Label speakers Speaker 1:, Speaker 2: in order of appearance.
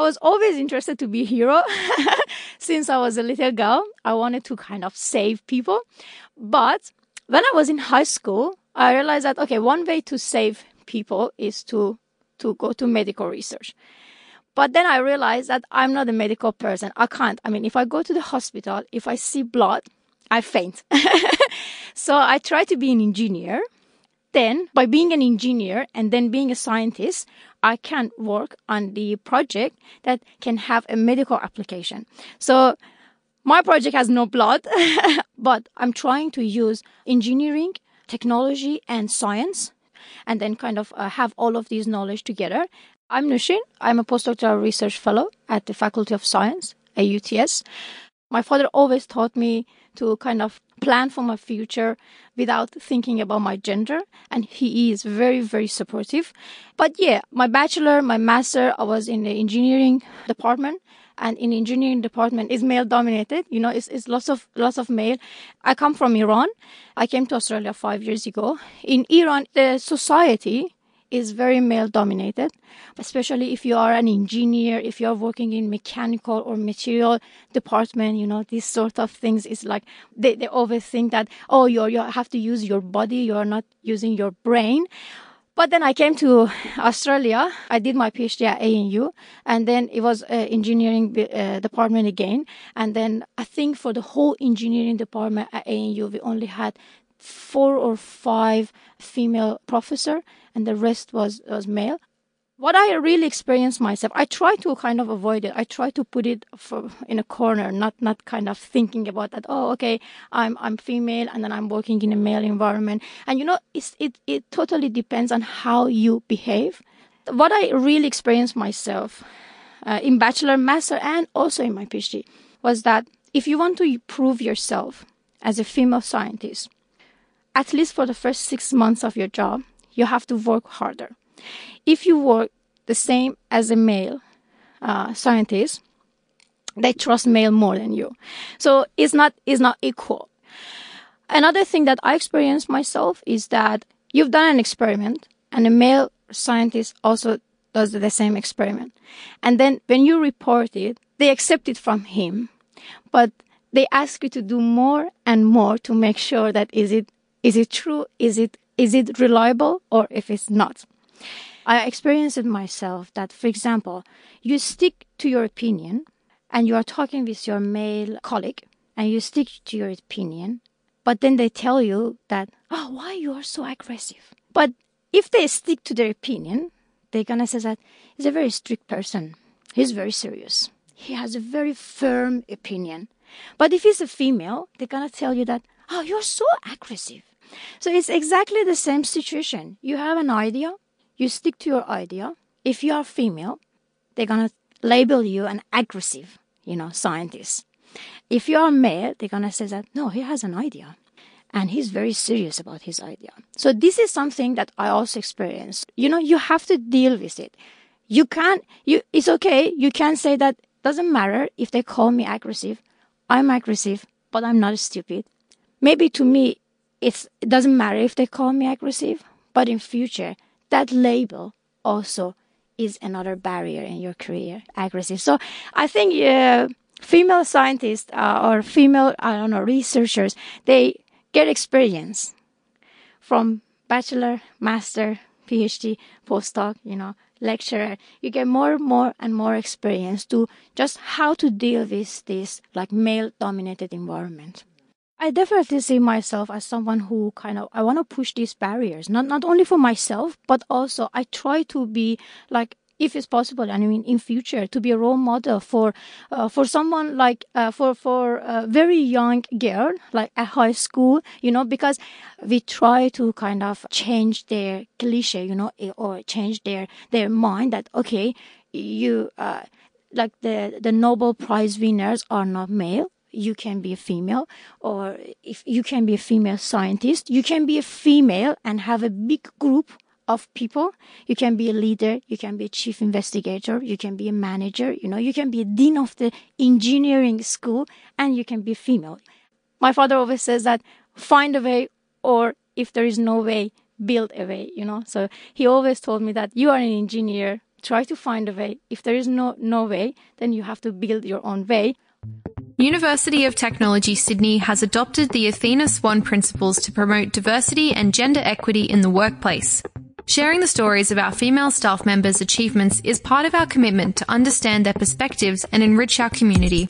Speaker 1: I was always interested to be a hero since I was a little girl. I wanted to kind of save people. But when I was in high school, I realized that okay, one way to save people is to to go to medical research. But then I realized that I'm not a medical person. I can't. I mean, if I go to the hospital, if I see blood, I faint. so I try to be an engineer. Then, by being an engineer and then being a scientist, I can work on the project that can have a medical application. So my project has no blood, but I'm trying to use engineering, technology, and science, and then kind of uh, have all of these knowledge together. I'm Noushin. I'm a postdoctoral research fellow at the Faculty of Science, at UTS. My father always taught me to kind of plan for my future without thinking about my gender. And he is very, very supportive. But yeah, my bachelor, my master, I was in the engineering department and in engineering department is male dominated. You know, it's, it's lots of, lots of male. I come from Iran. I came to Australia five years ago. In Iran, the society is very male dominated, especially if you are an engineer, if you're working in mechanical or material department, you know, these sort of things is like they, they always think that, oh, you you have to use your body, you're not using your brain. But then I came to Australia. I did my PhD at ANU, and then it was uh, engineering uh, department again. And then I think for the whole engineering department at ANU, we only had four or five female professor and the rest was was male. What i really experienced myself i try to kind of avoid it. I try to put it for, in a corner not not kind of thinking about that oh okay i'm i'm female and then i'm working in a male environment. And you know it's, it it totally depends on how you behave. What i really experienced myself uh, in bachelor master and also in my phd was that if you want to prove yourself as a female scientist at least for the first six months of your job, you have to work harder. If you work the same as a male uh, scientist, they trust male more than you. So it's not, it's not equal. Another thing that I experienced myself is that you've done an experiment and a male scientist also does the same experiment. And then when you report it, they accept it from him, but they ask you to do more and more to make sure that is it is it true? Is it is it reliable or if it's not? I experienced it myself that, for example, you stick to your opinion and you are talking with your male colleague and you stick to your opinion, but then they tell you that, oh, why you are so aggressive? But if they stick to their opinion, they're gonna say that he's a very strict person. He's very serious. He has a very firm opinion. But if he's a female, they're gonna tell you that, oh, you're so aggressive. So it's exactly the same situation. You have an idea, you stick to your idea. If you are female, they're gonna label you an aggressive, you know, scientist. If you are male, they're gonna say that no, he has an idea. And he's very serious about his idea. So this is something that I also experienced. You know, you have to deal with it. You can't you it's okay, you can say that doesn't matter if they call me aggressive. I'm aggressive, but I'm not stupid. Maybe to me it doesn't matter if they call me aggressive, but in future, that label also is another barrier in your career, aggressive. So I think uh, female scientists uh, or female, I don't know, researchers, they get experience from bachelor, master, PhD, postdoc, you know, lecturer. You get more and more and more experience to just how to deal with this like male dominated environment. I definitely see myself as someone who kind of I want to push these barriers, not not only for myself, but also I try to be like if it's possible, I mean, in future, to be a role model for uh, for someone like uh, for for a very young girl, like at high school, you know, because we try to kind of change their cliche, you know, eh, or change their their mind that okay, you uh, like the the Nobel Prize winners are not male you can be a female or if you can be a female scientist you can be a female and have a big group of people you can be a leader you can be a chief investigator you can be a manager you know you can be a dean of the engineering school and you can be female my father always says that find a way or if there is no way build a way you know so he always told me that you are an engineer try to find a way. If there is no, no way, then you have to build your own way.
Speaker 2: University of Technology Sydney has adopted the Athena Swan principles to promote diversity and gender equity in the workplace. Sharing the stories of our female staff members' achievements is part of our commitment to understand their perspectives and enrich our community.